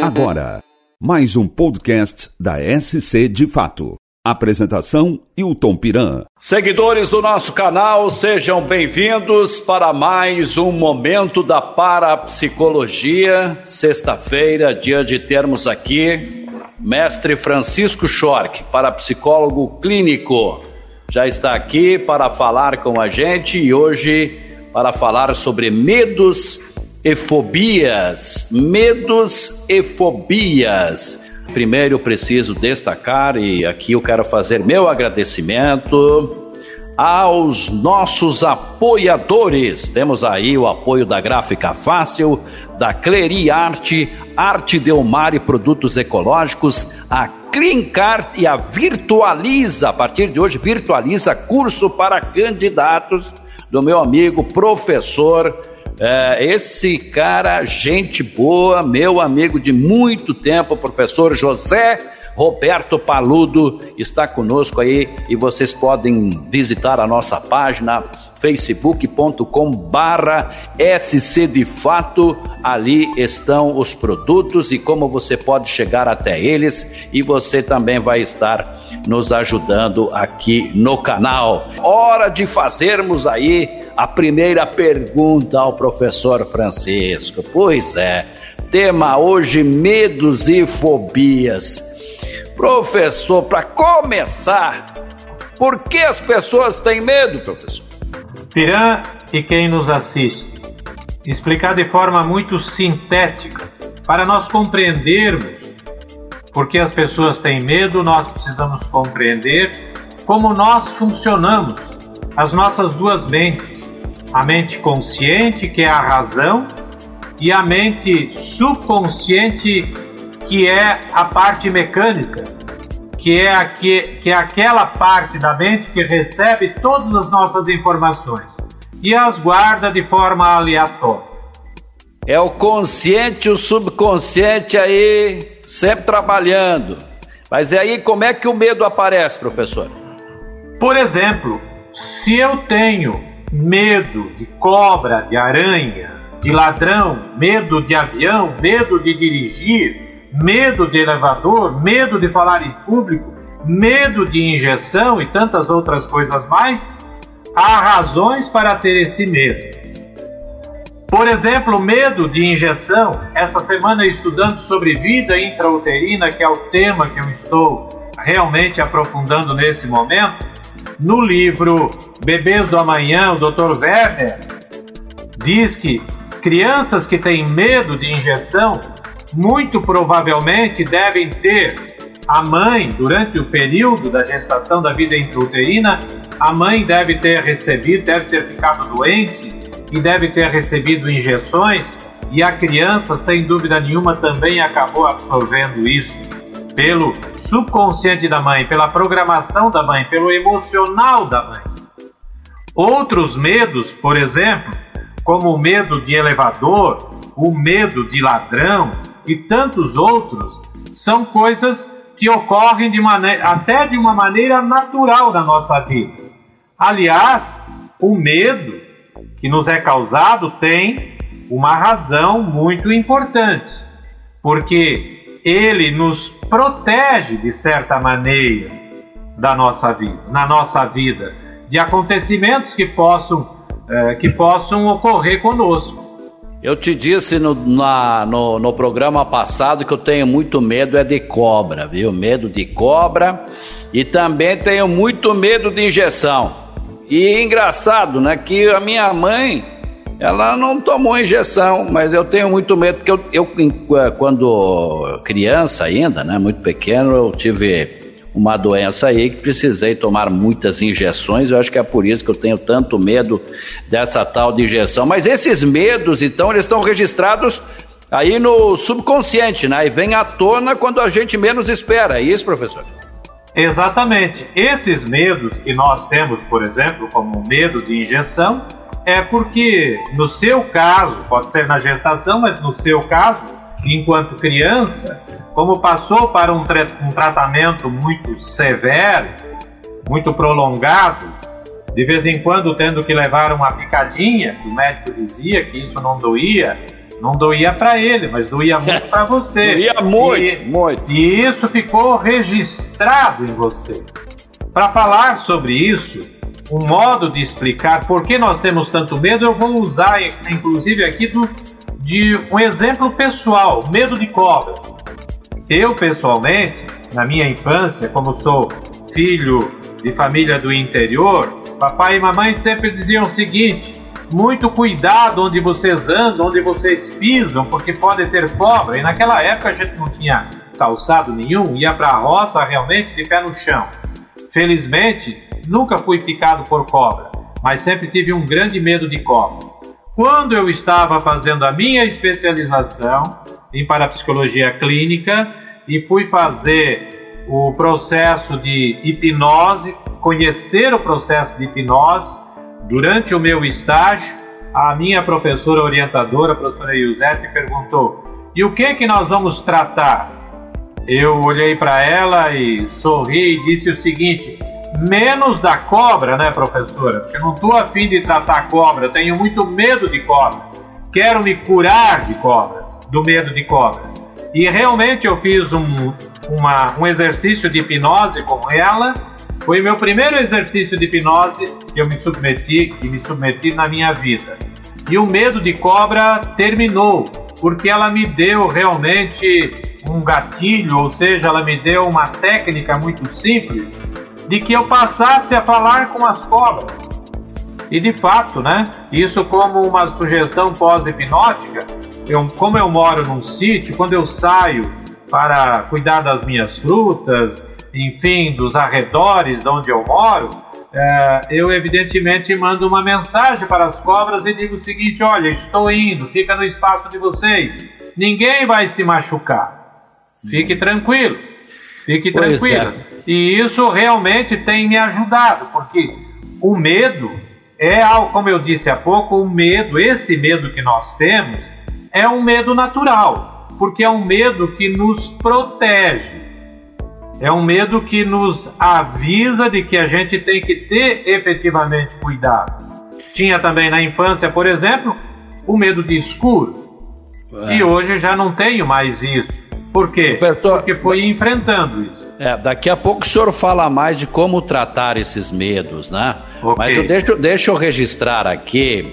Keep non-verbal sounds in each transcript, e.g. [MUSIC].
Agora, mais um podcast da SC de Fato. Apresentação Hilton Piran. Seguidores do nosso canal, sejam bem-vindos para mais um momento da parapsicologia. Sexta-feira, dia de termos aqui mestre Francisco Schork, parapsicólogo clínico. Já está aqui para falar com a gente e hoje para falar sobre medos e fobias. Medos e fobias. Primeiro, preciso destacar, e aqui eu quero fazer meu agradecimento aos nossos apoiadores. Temos aí o apoio da Gráfica Fácil, da Cleri Arte, Arte Delmar e Produtos Ecológicos, a Clincart e a Virtualiza. A partir de hoje, Virtualiza curso para candidatos do meu amigo professor é, esse cara, gente boa, meu amigo de muito tempo, professor José Roberto Paludo está conosco aí e vocês podem visitar a nossa página facebook.com barra SC de Fato, ali estão os produtos e como você pode chegar até eles e você também vai estar nos ajudando aqui no canal. Hora de fazermos aí a primeira pergunta ao professor Francisco. Pois é, tema hoje medos e fobias. Professor, para começar, por que as pessoas têm medo, professor? Piran e quem nos assiste, explicar de forma muito sintética, para nós compreendermos por que as pessoas têm medo, nós precisamos compreender como nós funcionamos, as nossas duas mentes, a mente consciente, que é a razão, e a mente subconsciente, que é a parte mecânica, que é, aqui, que é aquela parte da mente que recebe todas as nossas informações e as guarda de forma aleatória. É o consciente e o subconsciente aí sempre trabalhando. Mas e aí como é que o medo aparece, professor? Por exemplo, se eu tenho medo de cobra, de aranha, de ladrão, medo de avião, medo de dirigir, medo de elevador, medo de falar em público, medo de injeção e tantas outras coisas mais, há razões para ter esse medo. Por exemplo, medo de injeção. Essa semana estudando sobre vida intrauterina, que é o tema que eu estou realmente aprofundando nesse momento, no livro Bebês do Amanhã, o Dr. Werner diz que crianças que têm medo de injeção muito provavelmente devem ter a mãe, durante o período da gestação da vida intrauterina, a mãe deve ter recebido, deve ter ficado doente e deve ter recebido injeções, e a criança, sem dúvida nenhuma, também acabou absorvendo isso pelo subconsciente da mãe, pela programação da mãe, pelo emocional da mãe. Outros medos, por exemplo, como o medo de elevador, o medo de ladrão, e tantos outros são coisas que ocorrem de maneira, até de uma maneira natural na nossa vida. Aliás, o medo que nos é causado tem uma razão muito importante, porque ele nos protege de certa maneira da nossa vida, na nossa vida, de acontecimentos que possam, eh, que possam ocorrer conosco. Eu te disse no, na, no, no, programa passado que eu tenho muito medo é de cobra, viu? Medo de cobra e também tenho muito medo de injeção. E engraçado, né? Que a minha mãe, ela não tomou injeção, mas eu tenho muito medo, porque eu, eu quando criança ainda, né? Muito pequeno, eu tive uma doença aí que precisei tomar muitas injeções. Eu acho que é por isso que eu tenho tanto medo dessa tal de injeção. Mas esses medos, então, eles estão registrados aí no subconsciente, né? E vem à tona quando a gente menos espera. É isso, professor? Exatamente. Esses medos que nós temos, por exemplo, como medo de injeção, é porque no seu caso, pode ser na gestação, mas no seu caso, enquanto criança, como passou para um, tra um tratamento muito severo, muito prolongado, de vez em quando tendo que levar uma picadinha, que o médico dizia que isso não doía, Não doía para ele, mas doía muito para você. [LAUGHS] doía muito, e, muito. E isso ficou registrado em você. Para falar sobre isso, um modo de explicar por que nós temos tanto medo, eu vou usar, inclusive, aqui do, de um exemplo pessoal: medo de cobra. Eu, pessoalmente, na minha infância, como sou filho de família do interior, papai e mamãe sempre diziam o seguinte: muito cuidado onde vocês andam, onde vocês pisam, porque pode ter cobra. E naquela época a gente não tinha calçado nenhum, ia para a roça realmente de pé no chão. Felizmente, nunca fui picado por cobra, mas sempre tive um grande medo de cobra. Quando eu estava fazendo a minha especialização em parapsicologia clínica e fui fazer o processo de hipnose, conhecer o processo de hipnose, Durante o meu estágio, a minha professora orientadora, a professora Yusete, perguntou: "E o que que nós vamos tratar?" Eu olhei para ela e sorri e disse o seguinte: menos da cobra, né, professora? Porque eu não estou afim de tratar cobra, tenho muito medo de cobra. Quero me curar de cobra, do medo de cobra. E realmente eu fiz um, uma, um exercício de hipnose com ela foi meu primeiro exercício de hipnose que eu me submeti e me submeti na minha vida. E o medo de cobra terminou, porque ela me deu realmente um gatilho, ou seja, ela me deu uma técnica muito simples de que eu passasse a falar com as cobras. E de fato, né? Isso como uma sugestão pós-hipnótica, eu, como eu moro num sítio, quando eu saio para cuidar das minhas frutas, enfim, dos arredores de onde eu moro, é, eu evidentemente mando uma mensagem para as cobras e digo o seguinte: olha, estou indo, fica no espaço de vocês, ninguém vai se machucar, fique tranquilo, fique pois tranquilo. É. E isso realmente tem me ajudado, porque o medo é, como eu disse há pouco, o medo, esse medo que nós temos, é um medo natural, porque é um medo que nos protege é um medo que nos avisa de que a gente tem que ter efetivamente cuidado. Tinha também na infância, por exemplo, o medo de escuro. É. E hoje já não tenho mais isso. Por quê? Porque foi enfrentando isso. É, daqui a pouco o senhor fala mais de como tratar esses medos, né? Okay. Mas eu deixo, deixa eu registrar aqui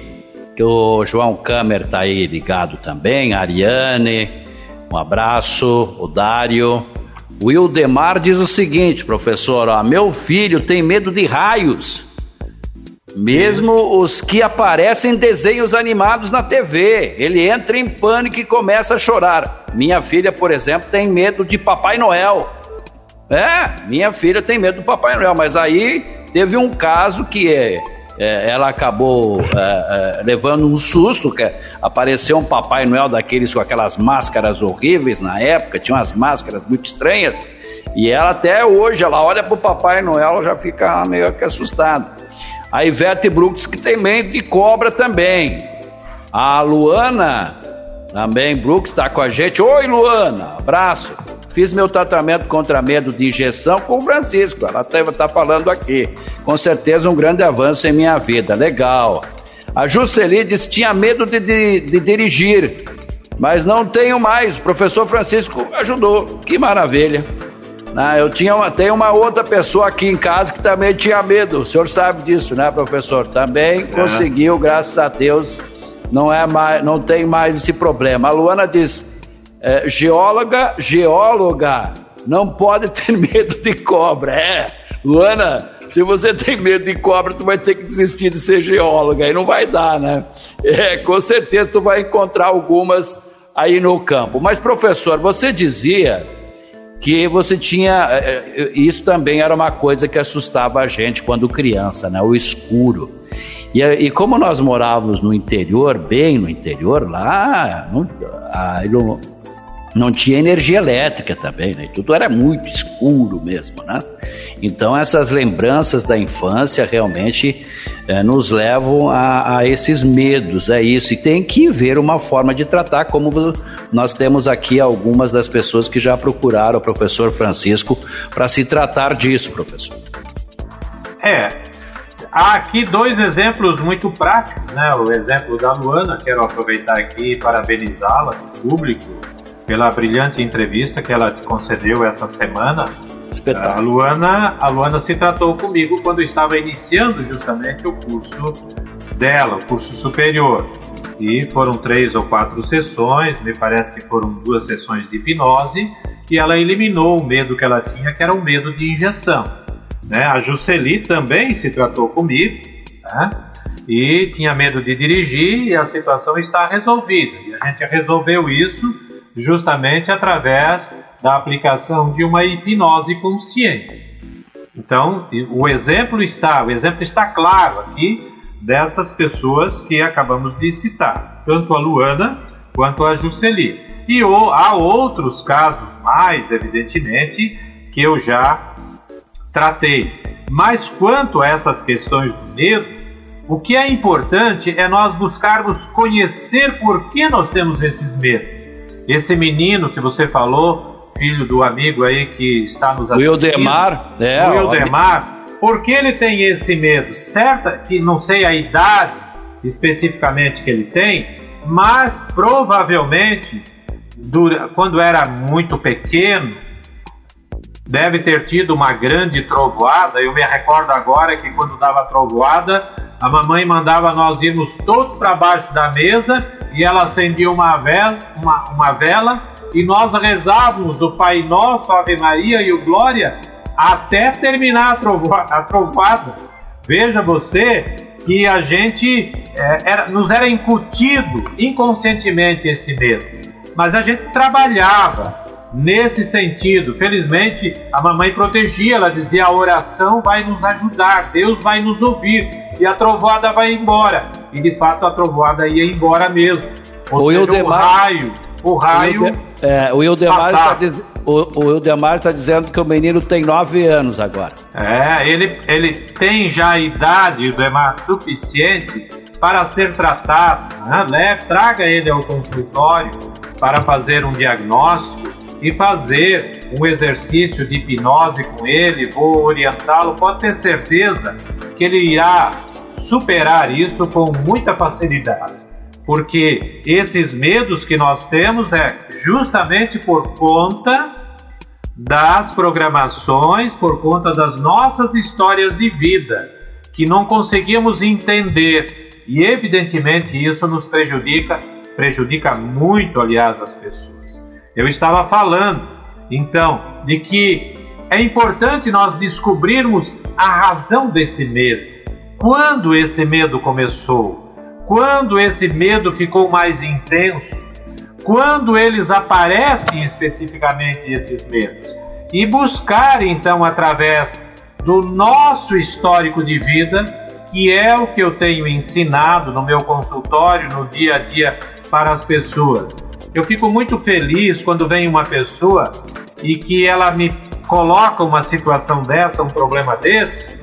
que o João Câmer está aí ligado também, a Ariane, um abraço, o Dário, o Wildemar diz o seguinte, professor: ó, meu filho tem medo de raios. Mesmo os que aparecem em desenhos animados na TV. Ele entra em pânico e começa a chorar. Minha filha, por exemplo, tem medo de Papai Noel. É, minha filha tem medo do Papai Noel, mas aí teve um caso que é é, ela acabou é, é, levando um susto, que apareceu um Papai Noel daqueles com aquelas máscaras horríveis na época, tinha umas máscaras muito estranhas, e ela até hoje, ela olha para o Papai Noel, já fica meio que assustada. A Ivete Brooks que tem medo de cobra também. A Luana, também Brooks está com a gente. Oi Luana, abraço. Fiz meu tratamento contra medo de injeção com o Francisco. Ela está falando aqui. Com certeza um grande avanço em minha vida. Legal. A Jusceli disse tinha medo de, de, de dirigir, mas não tenho mais. O professor Francisco ajudou. Que maravilha. Ah, eu tinha uma, tem uma outra pessoa aqui em casa que também tinha medo. O senhor sabe disso, né, professor? Também é. conseguiu, graças a Deus. Não é mais, não tem mais esse problema. A Luana diz: é, geóloga, geóloga, não pode ter [LAUGHS] medo de cobra. É, Luana, se você tem medo de cobra, tu vai ter que desistir de ser geóloga, aí não vai dar, né? É, com certeza tu vai encontrar algumas aí no campo. Mas, professor, você dizia que você tinha. É, é, isso também era uma coisa que assustava a gente quando criança, né? O escuro. E, e como nós morávamos no interior, bem no interior, lá, a, não tinha energia elétrica também, né? Tudo era muito escuro mesmo, né? Então essas lembranças da infância realmente é, nos levam a, a, esses medos, é isso. E tem que ver uma forma de tratar, como nós temos aqui algumas das pessoas que já procuraram o professor Francisco para se tratar disso, professor. É, há aqui dois exemplos muito práticos, né? O exemplo da Luana, quero aproveitar aqui e parabenizá-la, público, pela brilhante entrevista que ela te concedeu essa semana. Espetáculo. A Luana, a Luana se tratou comigo quando estava iniciando justamente o curso dela, o curso superior. E foram três ou quatro sessões, me parece que foram duas sessões de hipnose, e ela eliminou o medo que ela tinha, que era o medo de injeção. Né? A Juceli também se tratou comigo, né? e tinha medo de dirigir, e a situação está resolvida. E a gente resolveu isso justamente através da aplicação de uma hipnose consciente. Então, o exemplo está, o exemplo está claro aqui dessas pessoas que acabamos de citar, tanto a Luana quanto a Juceli. E há outros casos mais, evidentemente, que eu já tratei. Mas quanto a essas questões do medo, o que é importante é nós buscarmos conhecer por que nós temos esses medos. Esse menino que você falou, filho do amigo aí que está nos assistindo. Wildemar, é. Wildemar, por que ele tem esse medo? Certa que não sei a idade especificamente que ele tem, mas provavelmente quando era muito pequeno, deve ter tido uma grande trovoada. Eu me recordo agora que quando dava trovoada, a mamãe mandava nós irmos todos para baixo da mesa e ela acendia uma, vez, uma, uma vela e nós rezávamos o Pai Nosso, Ave Maria e o Glória até terminar a, trovo, a trovoada. Veja você que a gente é, era, nos era incutido inconscientemente esse medo, mas a gente trabalhava nesse sentido. Felizmente, a mamãe protegia, ela dizia: a oração vai nos ajudar, Deus vai nos ouvir e a trovoada vai embora. E de fato a trovoada ia embora mesmo. Ou o seja, o raio, o raio. É, o Ildemar está diz, o, tá dizendo que o menino tem nove anos agora. É, ele, ele tem já a idade, Ildemar, suficiente para ser tratado. Né? Leve, traga ele ao consultório para fazer um diagnóstico e fazer um exercício de hipnose com ele, vou orientá-lo, pode ter certeza que ele irá superar isso com muita facilidade. Porque esses medos que nós temos é justamente por conta das programações, por conta das nossas histórias de vida, que não conseguimos entender. E evidentemente isso nos prejudica, prejudica muito, aliás, as pessoas. Eu estava falando, então, de que é importante nós descobrirmos a razão desse medo. Quando esse medo começou? Quando esse medo ficou mais intenso? Quando eles aparecem especificamente esses medos? E buscar então através do nosso histórico de vida, que é o que eu tenho ensinado no meu consultório, no dia a dia para as pessoas eu fico muito feliz quando vem uma pessoa e que ela me coloca uma situação dessa, um problema desse,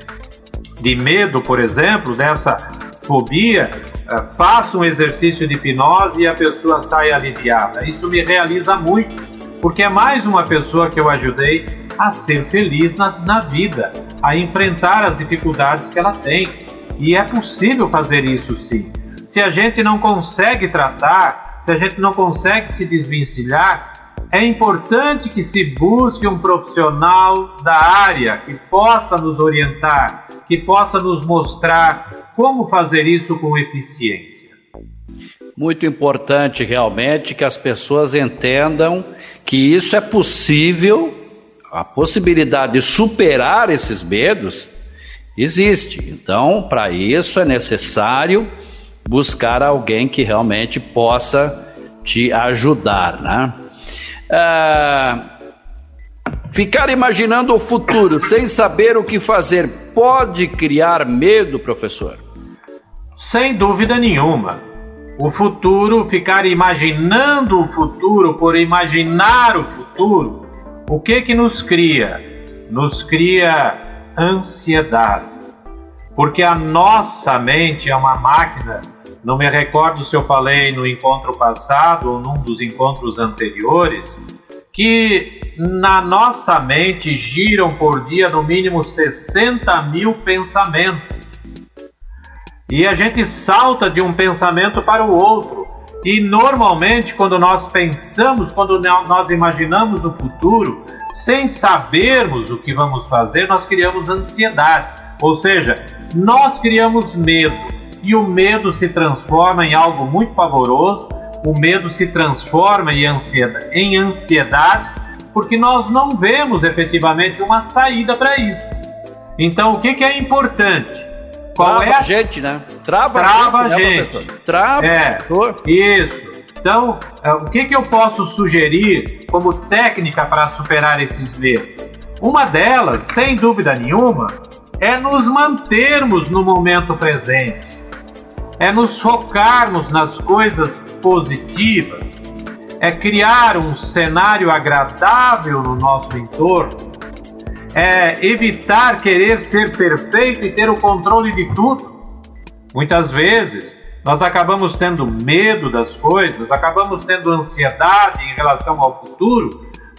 de medo, por exemplo, dessa fobia, eh, faço um exercício de hipnose e a pessoa sai aliviada. Isso me realiza muito, porque é mais uma pessoa que eu ajudei a ser feliz na, na vida, a enfrentar as dificuldades que ela tem. E é possível fazer isso sim. Se a gente não consegue tratar se a gente não consegue se desvencilhar, é importante que se busque um profissional da área que possa nos orientar, que possa nos mostrar como fazer isso com eficiência. Muito importante realmente que as pessoas entendam que isso é possível, a possibilidade de superar esses medos existe. Então, para isso é necessário buscar alguém que realmente possa te ajudar, né? Ah, ficar imaginando o futuro sem saber o que fazer pode criar medo, professor? Sem dúvida nenhuma. O futuro, ficar imaginando o futuro por imaginar o futuro, o que que nos cria? Nos cria ansiedade porque a nossa mente é uma máquina. Não me recordo se eu falei no encontro passado ou num dos encontros anteriores, que na nossa mente giram por dia no mínimo 60 mil pensamentos. E a gente salta de um pensamento para o outro. E normalmente, quando nós pensamos, quando nós imaginamos o futuro, sem sabermos o que vamos fazer, nós criamos ansiedade. Ou seja, nós criamos medo. E o medo se transforma em algo muito pavoroso, o medo se transforma em ansiedade, em ansiedade porque nós não vemos efetivamente uma saída para isso. Então, o que, que é importante? Qual Trava é a gente, né? Trava, Trava a gente. Né, Trava. É, isso. Então, é, o que, que eu posso sugerir como técnica para superar esses medos? Uma delas, sem dúvida nenhuma, é nos mantermos no momento presente, é nos focarmos nas coisas positivas, é criar um cenário agradável no nosso entorno, é evitar querer ser perfeito e ter o controle de tudo. Muitas vezes nós acabamos tendo medo das coisas, acabamos tendo ansiedade em relação ao futuro,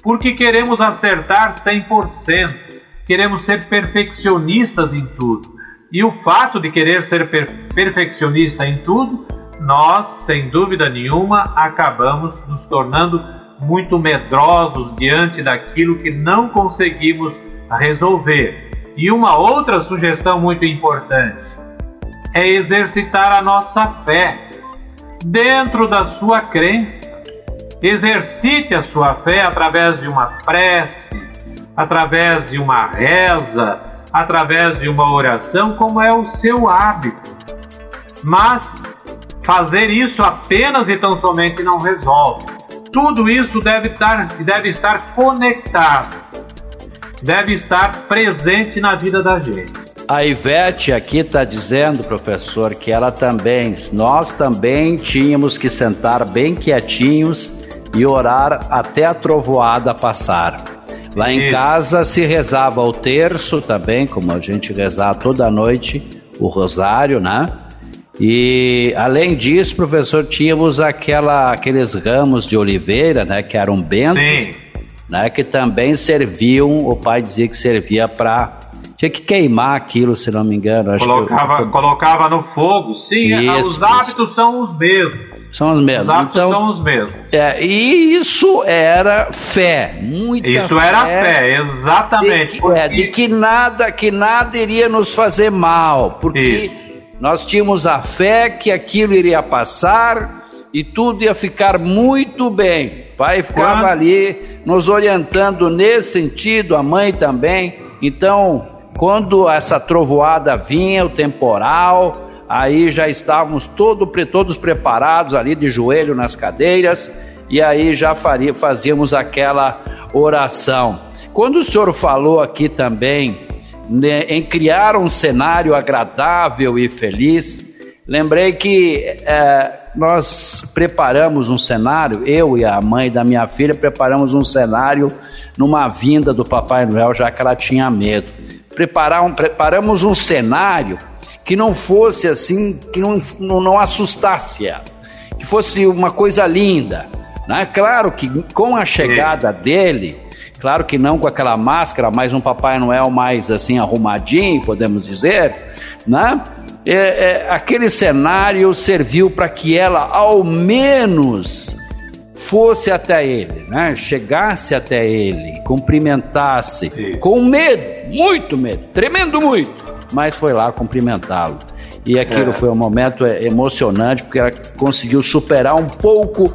porque queremos acertar 100%, queremos ser perfeccionistas em tudo. E o fato de querer ser per perfeccionista em tudo nós, sem dúvida nenhuma, acabamos nos tornando muito medrosos diante daquilo que não conseguimos resolver. E uma outra sugestão muito importante é exercitar a nossa fé dentro da sua crença. Exercite a sua fé através de uma prece, através de uma reza, através de uma oração, como é o seu hábito. Mas Fazer isso apenas e tão somente não resolve. Tudo isso deve estar, deve estar conectado, deve estar presente na vida da gente. A Ivete aqui está dizendo, professor, que ela também, nós também tínhamos que sentar bem quietinhos e orar até a trovoada passar. Lá em casa se rezava o terço também, como a gente rezava toda noite, o rosário, né? E além disso, professor, tínhamos aquela, aqueles ramos de oliveira, né, que eram bentos, Sim. né, que também serviam, o pai dizia que servia para tinha que queimar aquilo, se não me engano. colocava, eu... colocava no fogo, sim. Isso, os hábitos isso. são os mesmos. São os mesmos. Os hábitos então, são os mesmos. É, e isso era fé, muita Isso fé era fé, exatamente. De que, porque... é, de que nada, que nada iria nos fazer mal, porque isso nós tínhamos a fé que aquilo iria passar e tudo ia ficar muito bem. O pai ficava ali nos orientando nesse sentido, a mãe também. Então, quando essa trovoada vinha, o temporal, aí já estávamos todo, todos preparados ali de joelho nas cadeiras e aí já faria, fazíamos aquela oração. Quando o senhor falou aqui também né, em criar um cenário agradável e feliz. Lembrei que é, nós preparamos um cenário, eu e a mãe da minha filha preparamos um cenário numa vinda do Papai Noel, já que ela tinha medo. Preparar um, preparamos um cenário que não fosse assim, que não, não, assustasse ela, que fosse uma coisa linda. Né? Claro que com a chegada dele, Claro que não com aquela máscara, mas um Papai Noel mais assim arrumadinho, podemos dizer, né? É, é, aquele cenário serviu para que ela ao menos fosse até ele, né? chegasse até ele, cumprimentasse, Sim. com medo, muito medo, tremendo muito, mas foi lá cumprimentá-lo. E aquilo é. foi um momento é, emocionante, porque ela conseguiu superar um pouco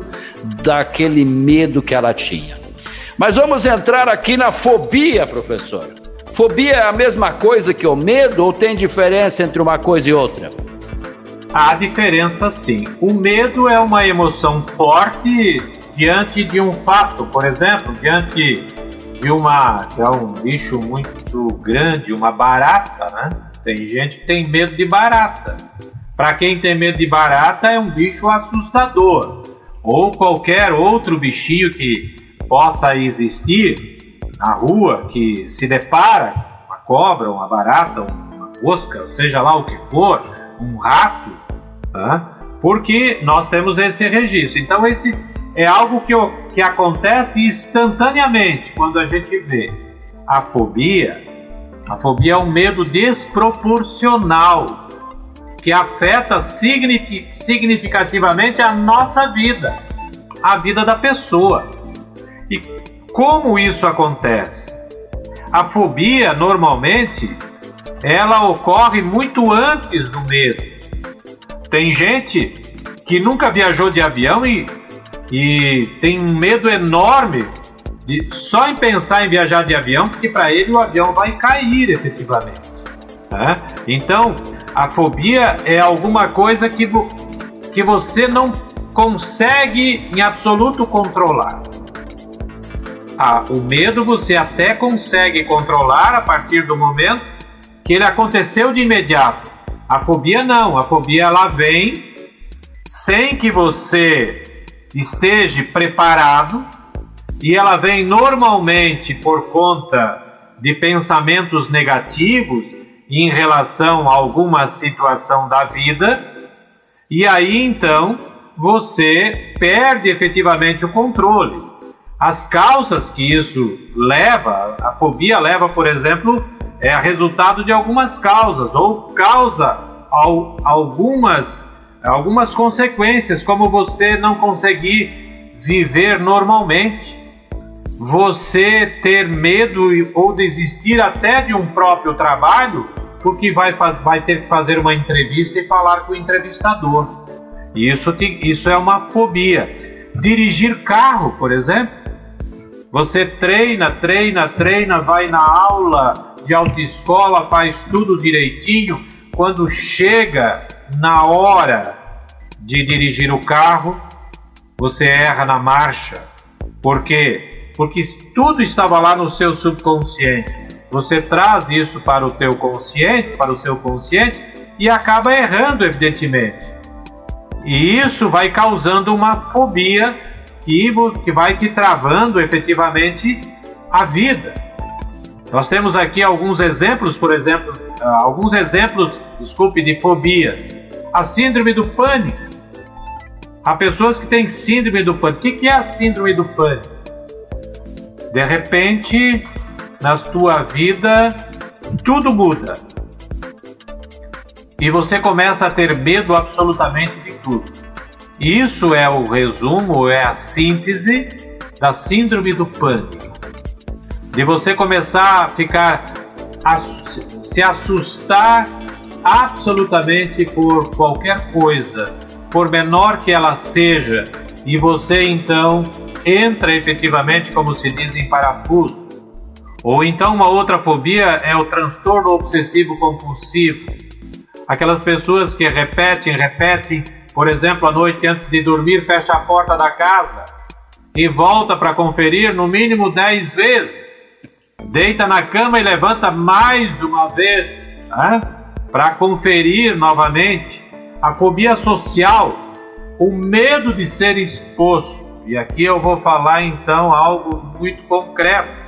daquele medo que ela tinha. Mas vamos entrar aqui na fobia, professor. Fobia é a mesma coisa que o medo ou tem diferença entre uma coisa e outra? Há diferença sim. O medo é uma emoção forte diante de um fato, por exemplo, diante de uma é um bicho muito grande, uma barata, né? Tem gente que tem medo de barata. Para quem tem medo de barata é um bicho assustador. Ou qualquer outro bichinho que possa existir na rua que se depara uma cobra, uma barata, uma mosca, seja lá o que for, um rato, tá? porque nós temos esse registro. Então, esse é algo que, que acontece instantaneamente quando a gente vê. A fobia, a fobia é um medo desproporcional que afeta significativamente a nossa vida, a vida da pessoa. E como isso acontece? A fobia normalmente ela ocorre muito antes do medo. Tem gente que nunca viajou de avião e, e tem um medo enorme de, só em pensar em viajar de avião, porque para ele o avião vai cair efetivamente. Né? Então, a fobia é alguma coisa que, vo, que você não consegue em absoluto controlar. Ah, o medo você até consegue controlar a partir do momento que ele aconteceu de imediato. A fobia não, a fobia ela vem sem que você esteja preparado e ela vem normalmente por conta de pensamentos negativos em relação a alguma situação da vida, e aí então você perde efetivamente o controle. As causas que isso leva, a fobia leva, por exemplo, é resultado de algumas causas, ou causa ao, algumas, algumas consequências, como você não conseguir viver normalmente você ter medo ou desistir até de um próprio trabalho porque vai, faz, vai ter que fazer uma entrevista e falar com o entrevistador. Isso, te, isso é uma fobia. Dirigir carro, por exemplo, você treina, treina, treina, vai na aula de autoescola, faz tudo direitinho. Quando chega na hora de dirigir o carro, você erra na marcha. Por quê? porque tudo estava lá no seu subconsciente. Você traz isso para o teu consciente, para o seu consciente e acaba errando, evidentemente. E isso vai causando uma fobia que, que vai te travando efetivamente a vida. Nós temos aqui alguns exemplos, por exemplo, alguns exemplos, desculpe, de fobias. A síndrome do pânico. Há pessoas que têm síndrome do pânico. O que é a síndrome do pânico? De repente, na tua vida, tudo muda. E você começa a ter medo absolutamente de tudo. Isso é o resumo, é a síntese da síndrome do pânico. De você começar a ficar se assustar absolutamente por qualquer coisa, por menor que ela seja, e você então entra efetivamente, como se diz, em parafuso. Ou então uma outra fobia é o transtorno obsessivo compulsivo. Aquelas pessoas que repetem, repetem, por exemplo, à noite antes de dormir, fecha a porta da casa e volta para conferir no mínimo 10 vezes. Deita na cama e levanta mais uma vez para conferir novamente. A fobia social, o medo de ser exposto e aqui eu vou falar então algo muito concreto.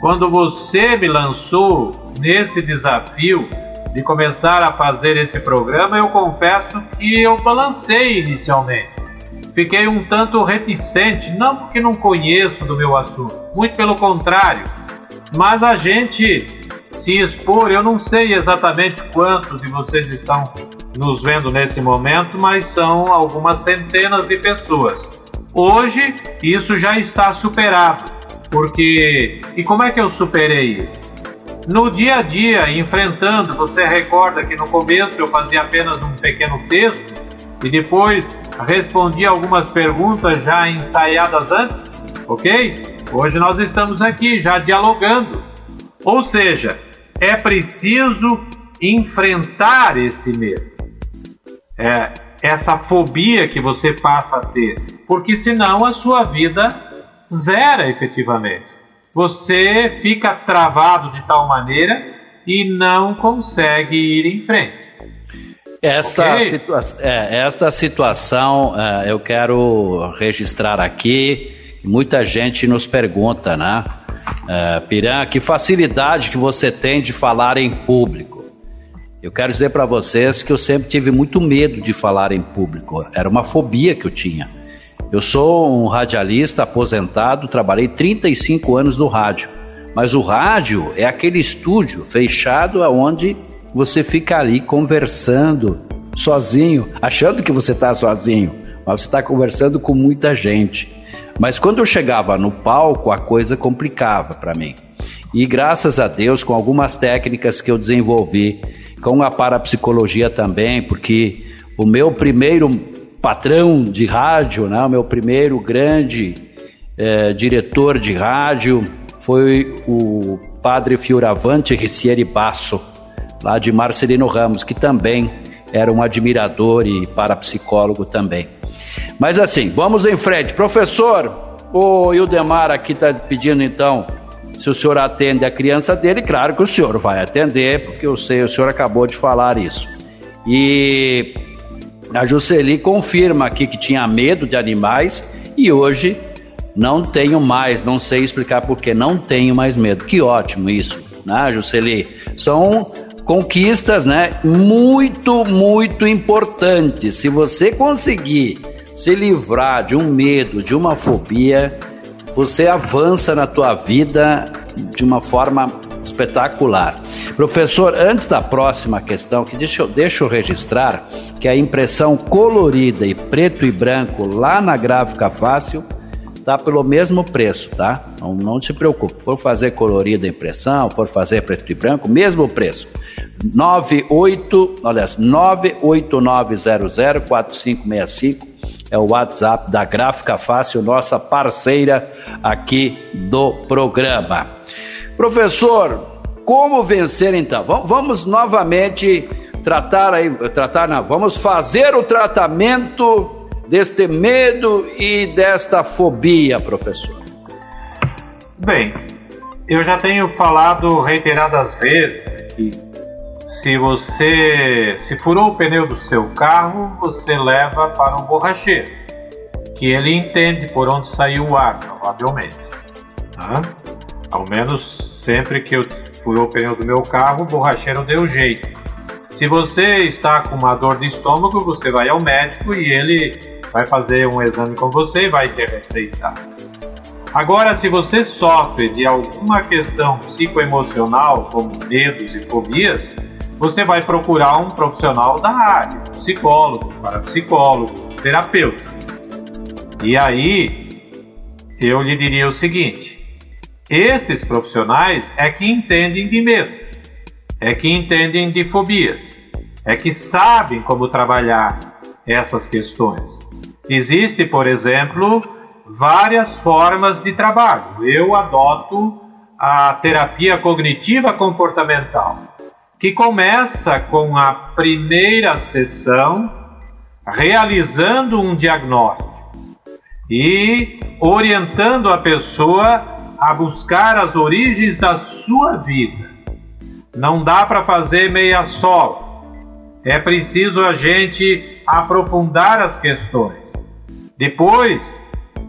Quando você me lançou nesse desafio de começar a fazer esse programa, eu confesso que eu balancei inicialmente. Fiquei um tanto reticente, não porque não conheço do meu assunto, muito pelo contrário. Mas a gente se expor, eu não sei exatamente quantos de vocês estão nos vendo nesse momento, mas são algumas centenas de pessoas. Hoje isso já está superado, porque e como é que eu superei isso? No dia a dia, enfrentando, você recorda que no começo eu fazia apenas um pequeno texto e depois respondia algumas perguntas já ensaiadas antes, ok? Hoje nós estamos aqui já dialogando. Ou seja, é preciso enfrentar esse medo. É, essa fobia que você passa a ter, porque senão a sua vida zera efetivamente. Você fica travado de tal maneira e não consegue ir em frente. Esta, okay? situa é, esta situação é, eu quero registrar aqui. Muita gente nos pergunta, né? É, Piran, que facilidade que você tem de falar em público? Eu quero dizer para vocês que eu sempre tive muito medo de falar em público. Era uma fobia que eu tinha. Eu sou um radialista aposentado, trabalhei 35 anos no rádio. Mas o rádio é aquele estúdio fechado aonde você fica ali conversando sozinho, achando que você está sozinho, mas você está conversando com muita gente. Mas quando eu chegava no palco, a coisa complicava para mim. E graças a Deus, com algumas técnicas que eu desenvolvi, com a parapsicologia também, porque o meu primeiro patrão de rádio, né, o meu primeiro grande é, diretor de rádio foi o padre Fioravante Ricieri Basso, lá de Marcelino Ramos, que também era um admirador e parapsicólogo também. Mas assim, vamos em frente. Professor, o Ildemar aqui está pedindo então se o senhor atende a criança dele, claro que o senhor vai atender, porque eu sei, o senhor acabou de falar isso. E a Jusceli confirma aqui que tinha medo de animais e hoje não tenho mais, não sei explicar porque não tenho mais medo. Que ótimo isso, né, Jusceli? São conquistas, né, muito, muito importantes. Se você conseguir se livrar de um medo, de uma fobia, você avança na tua vida de uma forma espetacular. Professor, antes da próxima questão, que deixa, deixa eu registrar que a impressão colorida e preto e branco lá na gráfica fácil tá pelo mesmo preço, tá? Não, não se preocupe. For fazer colorida impressão, for fazer preto e branco, mesmo preço. 98, aliás, 989004565 é o WhatsApp da Gráfica Fácil, nossa parceira aqui do programa. Professor, como vencer então? Vamos novamente tratar aí, tratar não, vamos fazer o tratamento deste medo e desta fobia, professor. Bem, eu já tenho falado reiteradas vezes que se você se furou o pneu do seu carro, você leva para um borracheiro, que ele entende por onde saiu o ar, provavelmente. Né? Ao menos sempre que eu furou o pneu do meu carro, o borracheiro deu jeito. Se você está com uma dor de estômago, você vai ao médico e ele vai fazer um exame com você e vai te receitar. Agora, se você sofre de alguma questão psicoemocional, como medos e fobias, você vai procurar um profissional da área, psicólogo, parapsicólogo, terapeuta. E aí, eu lhe diria o seguinte: esses profissionais é que entendem de medo, é que entendem de fobias, é que sabem como trabalhar essas questões. Existe, por exemplo, várias formas de trabalho. Eu adoto a terapia cognitiva comportamental que começa com a primeira sessão realizando um diagnóstico e orientando a pessoa a buscar as origens da sua vida. Não dá para fazer meia só. É preciso a gente aprofundar as questões. Depois,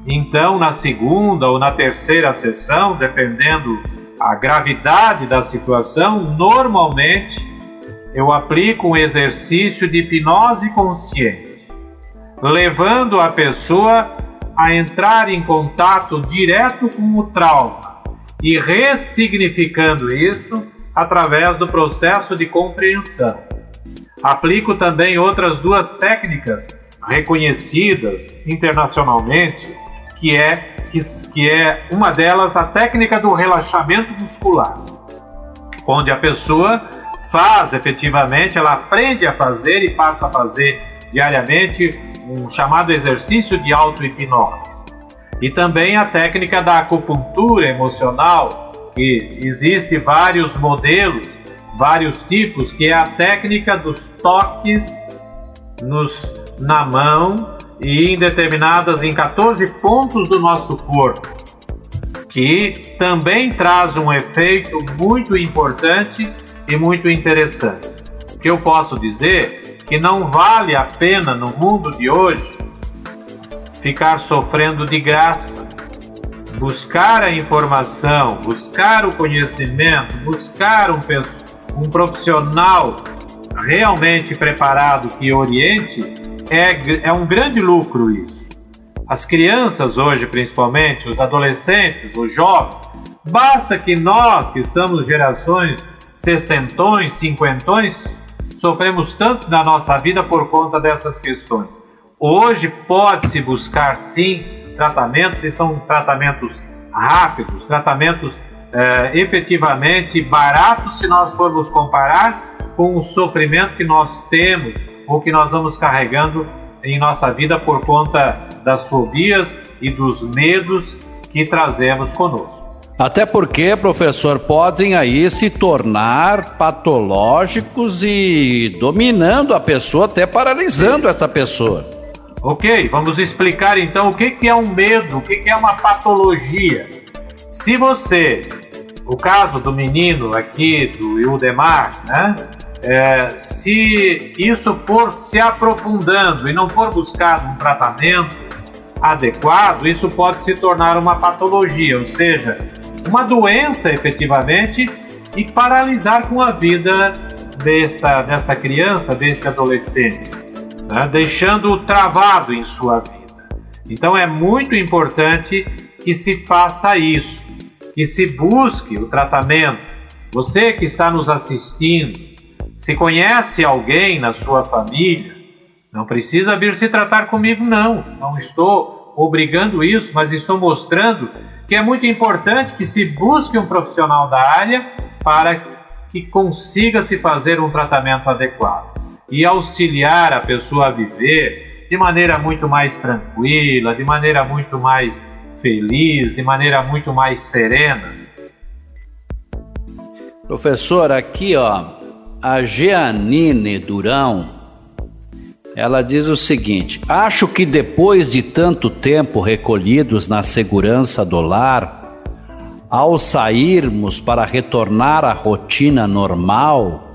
então, na segunda ou na terceira sessão, dependendo a gravidade da situação, normalmente eu aplico um exercício de hipnose consciente, levando a pessoa a entrar em contato direto com o trauma e ressignificando isso através do processo de compreensão. Aplico também outras duas técnicas reconhecidas internacionalmente, que é que, que é uma delas a técnica do relaxamento muscular, onde a pessoa faz efetivamente, ela aprende a fazer e passa a fazer diariamente um chamado exercício de auto-hipnose. E também a técnica da acupuntura emocional, que existe vários modelos, vários tipos, que é a técnica dos toques nos, na mão e em determinadas em 14 pontos do nosso corpo, que também traz um efeito muito importante e muito interessante. O que eu posso dizer que não vale a pena no mundo de hoje ficar sofrendo de graça. Buscar a informação, buscar o conhecimento, buscar um, um profissional realmente preparado que oriente é, é um grande lucro isso. As crianças hoje, principalmente, os adolescentes, os jovens, basta que nós, que somos gerações sessentões, cinquentões, sofremos tanto na nossa vida por conta dessas questões. Hoje pode-se buscar sim tratamentos, e são tratamentos rápidos, tratamentos é, efetivamente baratos se nós formos comparar com o sofrimento que nós temos ou que nós vamos carregando em nossa vida por conta das fobias e dos medos que trazemos conosco. Até porque, professor, podem aí se tornar patológicos e dominando a pessoa, até paralisando essa pessoa. Ok, vamos explicar então o que, que é um medo, o que, que é uma patologia. Se você, o caso do menino aqui, do Ildemar, né? É, se isso for se aprofundando e não for buscado um tratamento adequado, isso pode se tornar uma patologia, ou seja, uma doença efetivamente e paralisar com a vida desta, desta criança, deste adolescente, né? deixando-o travado em sua vida. Então é muito importante que se faça isso, que se busque o tratamento. Você que está nos assistindo, se conhece alguém na sua família, não precisa vir se tratar comigo, não. Não estou obrigando isso, mas estou mostrando que é muito importante que se busque um profissional da área para que consiga se fazer um tratamento adequado e auxiliar a pessoa a viver de maneira muito mais tranquila, de maneira muito mais feliz, de maneira muito mais serena. Professor, aqui ó, a Jeanine Durão ela diz o seguinte: Acho que depois de tanto tempo recolhidos na segurança do lar, ao sairmos para retornar à rotina normal,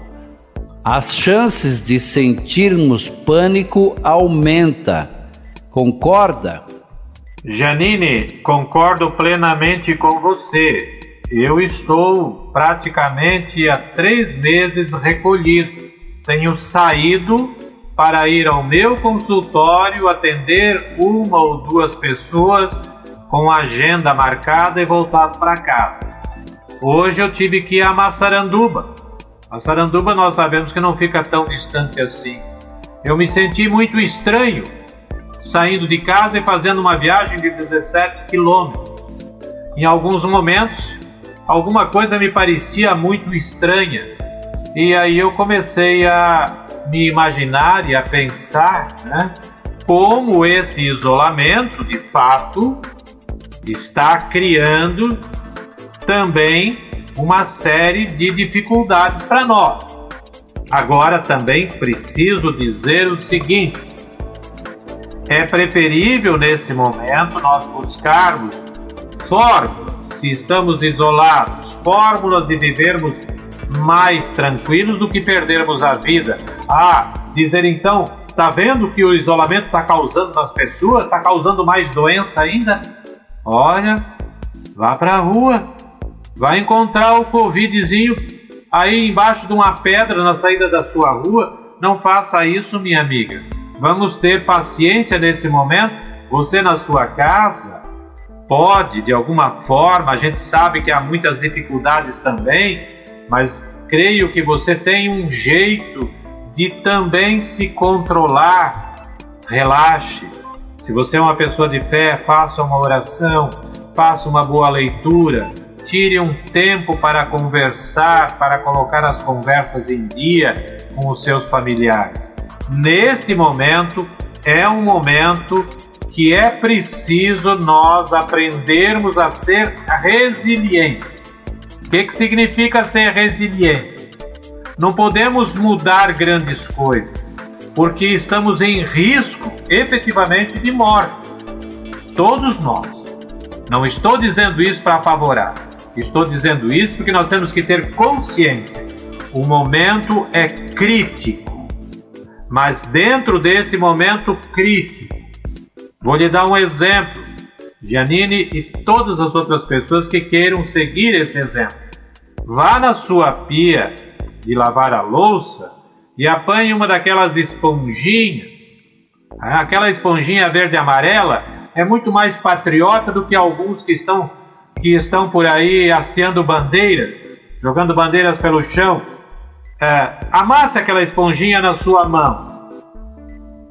as chances de sentirmos pânico aumenta. Concorda? Janine, concordo plenamente com você. Eu estou praticamente há três meses recolhido. Tenho saído para ir ao meu consultório atender uma ou duas pessoas com agenda marcada e voltado para casa. Hoje eu tive que ir a Massaranduba. Massaranduba nós sabemos que não fica tão distante assim. Eu me senti muito estranho saindo de casa e fazendo uma viagem de 17 quilômetros. Em alguns momentos, alguma coisa me parecia muito estranha. E aí eu comecei a me imaginar e a pensar né, como esse isolamento, de fato, está criando também uma série de dificuldades para nós. Agora também preciso dizer o seguinte: é preferível nesse momento nós buscarmos fórmulas, se estamos isolados, fórmulas de vivermos mais tranquilos do que perdermos a vida. Ah, dizer então, tá vendo que o isolamento está causando nas pessoas, está causando mais doença ainda? Olha, vá para a rua, vai encontrar o covidzinho aí embaixo de uma pedra na saída da sua rua. Não faça isso, minha amiga. Vamos ter paciência nesse momento. Você na sua casa pode, de alguma forma, a gente sabe que há muitas dificuldades também, mas creio que você tem um jeito de também se controlar. Relaxe. Se você é uma pessoa de fé, faça uma oração, faça uma boa leitura, tire um tempo para conversar, para colocar as conversas em dia com os seus familiares. Neste momento, é um momento que é preciso nós aprendermos a ser resilientes. O que, que significa ser resiliente? Não podemos mudar grandes coisas, porque estamos em risco efetivamente de morte. Todos nós. Não estou dizendo isso para favorar, estou dizendo isso porque nós temos que ter consciência. O momento é crítico, mas dentro desse momento crítico, vou lhe dar um exemplo. Giannini e todas as outras pessoas que queiram seguir esse exemplo. Vá na sua pia de lavar a louça e apanhe uma daquelas esponjinhas. Ah, aquela esponjinha verde amarela é muito mais patriota do que alguns que estão, que estão por aí hasteando bandeiras, jogando bandeiras pelo chão. é, amasse aquela esponjinha na sua mão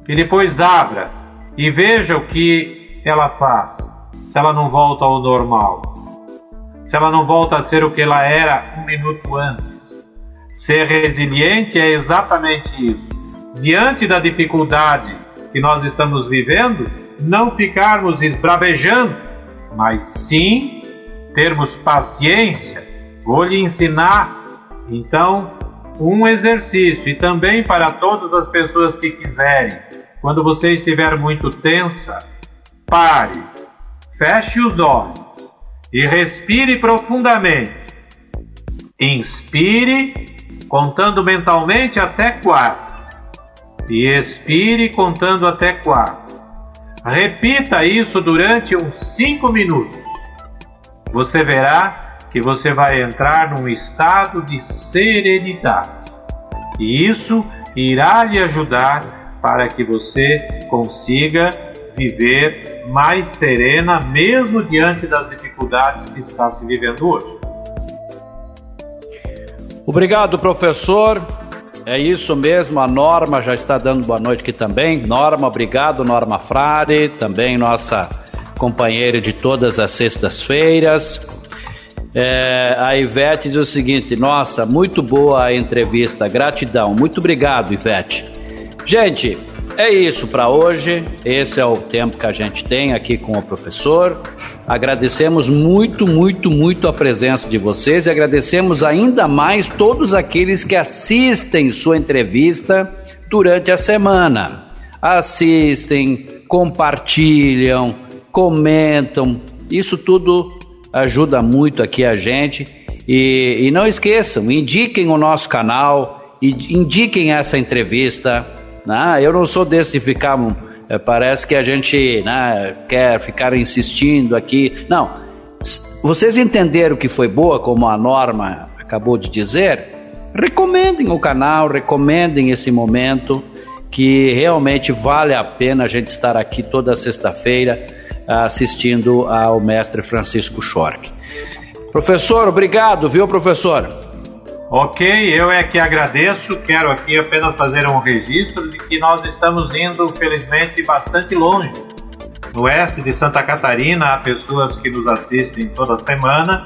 e depois abra e veja o que ela faz. Se ela não volta ao normal, se ela não volta a ser o que ela era um minuto antes. Ser resiliente é exatamente isso. Diante da dificuldade que nós estamos vivendo, não ficarmos esbravejando, mas sim termos paciência. Vou lhe ensinar, então, um exercício e também para todas as pessoas que quiserem. Quando você estiver muito tensa, pare, feche os olhos e respire profundamente. Inspire, contando mentalmente até quatro. E expire, contando até quatro. Repita isso durante uns cinco minutos. Você verá que você vai entrar num estado de serenidade. E isso irá lhe ajudar para que você consiga viver mais serena, mesmo diante das dificuldades que está se vivendo hoje. Obrigado, professor. É isso mesmo, a Norma já está dando boa noite aqui também. Norma, obrigado, Norma Frade, também nossa companheira de todas as sextas-feiras. É, a Ivete diz o seguinte: Nossa, muito boa a entrevista, gratidão. Muito obrigado, Ivete. Gente, é isso para hoje. Esse é o tempo que a gente tem aqui com o professor. Agradecemos muito, muito, muito a presença de vocês e agradecemos ainda mais todos aqueles que assistem sua entrevista durante a semana. Assistem, compartilham, comentam. Isso tudo ajuda muito aqui a gente. E, e não esqueçam, indiquem o nosso canal, indiquem essa entrevista né? Eu não sou desse de ficar. É, parece que a gente né, quer ficar insistindo aqui. Não. Vocês entenderam que foi boa, como a Norma acabou de dizer? Recomendem o canal, recomendem esse momento, que realmente vale a pena a gente estar aqui toda sexta-feira assistindo ao mestre Francisco Schork. Professor, obrigado, viu, professor? Ok, eu é que agradeço. Quero aqui apenas fazer um registro de que nós estamos indo, felizmente, bastante longe. No oeste de Santa Catarina, há pessoas que nos assistem toda semana.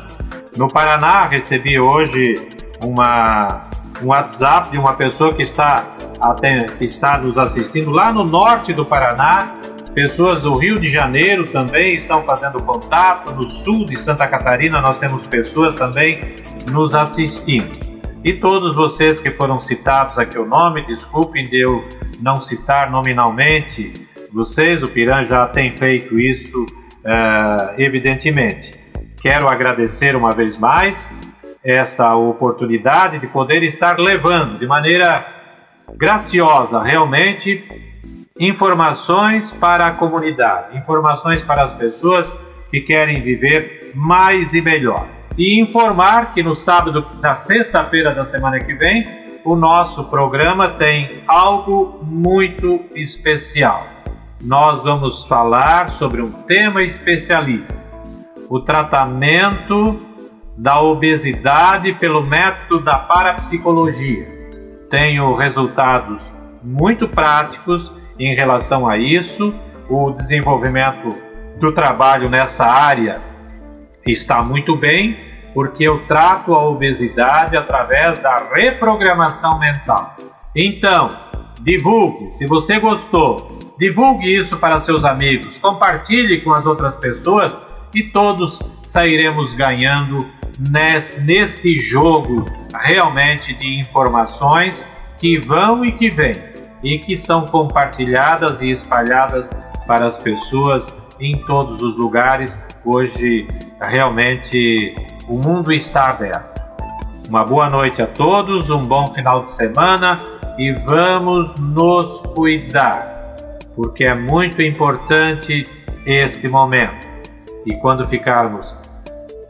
No Paraná, recebi hoje uma, um WhatsApp de uma pessoa que está, até, que está nos assistindo lá no norte do Paraná. Pessoas do Rio de Janeiro também estão fazendo contato. No sul de Santa Catarina, nós temos pessoas também nos assistindo. E todos vocês que foram citados aqui o nome, desculpem de eu não citar nominalmente vocês, o Piran já tem feito isso uh, evidentemente. Quero agradecer uma vez mais esta oportunidade de poder estar levando de maneira graciosa, realmente, informações para a comunidade, informações para as pessoas que querem viver mais e melhor e informar que no sábado, na sexta-feira da semana que vem, o nosso programa tem algo muito especial. Nós vamos falar sobre um tema especialista: o tratamento da obesidade pelo método da parapsicologia. Tenho resultados muito práticos em relação a isso. O desenvolvimento do trabalho nessa área está muito bem porque eu trato a obesidade através da reprogramação mental. Então, divulgue, se você gostou, divulgue isso para seus amigos, compartilhe com as outras pessoas e todos sairemos ganhando neste jogo realmente de informações que vão e que vêm e que são compartilhadas e espalhadas para as pessoas em todos os lugares. Hoje, realmente, o mundo está aberto. Uma boa noite a todos, um bom final de semana e vamos nos cuidar, porque é muito importante este momento. E quando ficarmos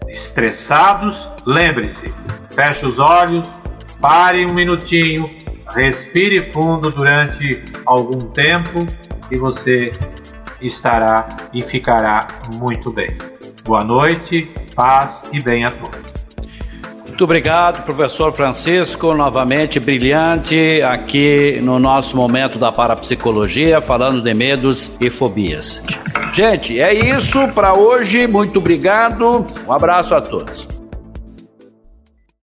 estressados, lembre-se, feche os olhos, pare um minutinho, respire fundo durante algum tempo e você estará e ficará muito bem. Boa noite, paz e bem a todos. Muito obrigado, professor Francisco, novamente brilhante aqui no nosso momento da parapsicologia, falando de medos e fobias. Gente, é isso para hoje. Muito obrigado. Um abraço a todos.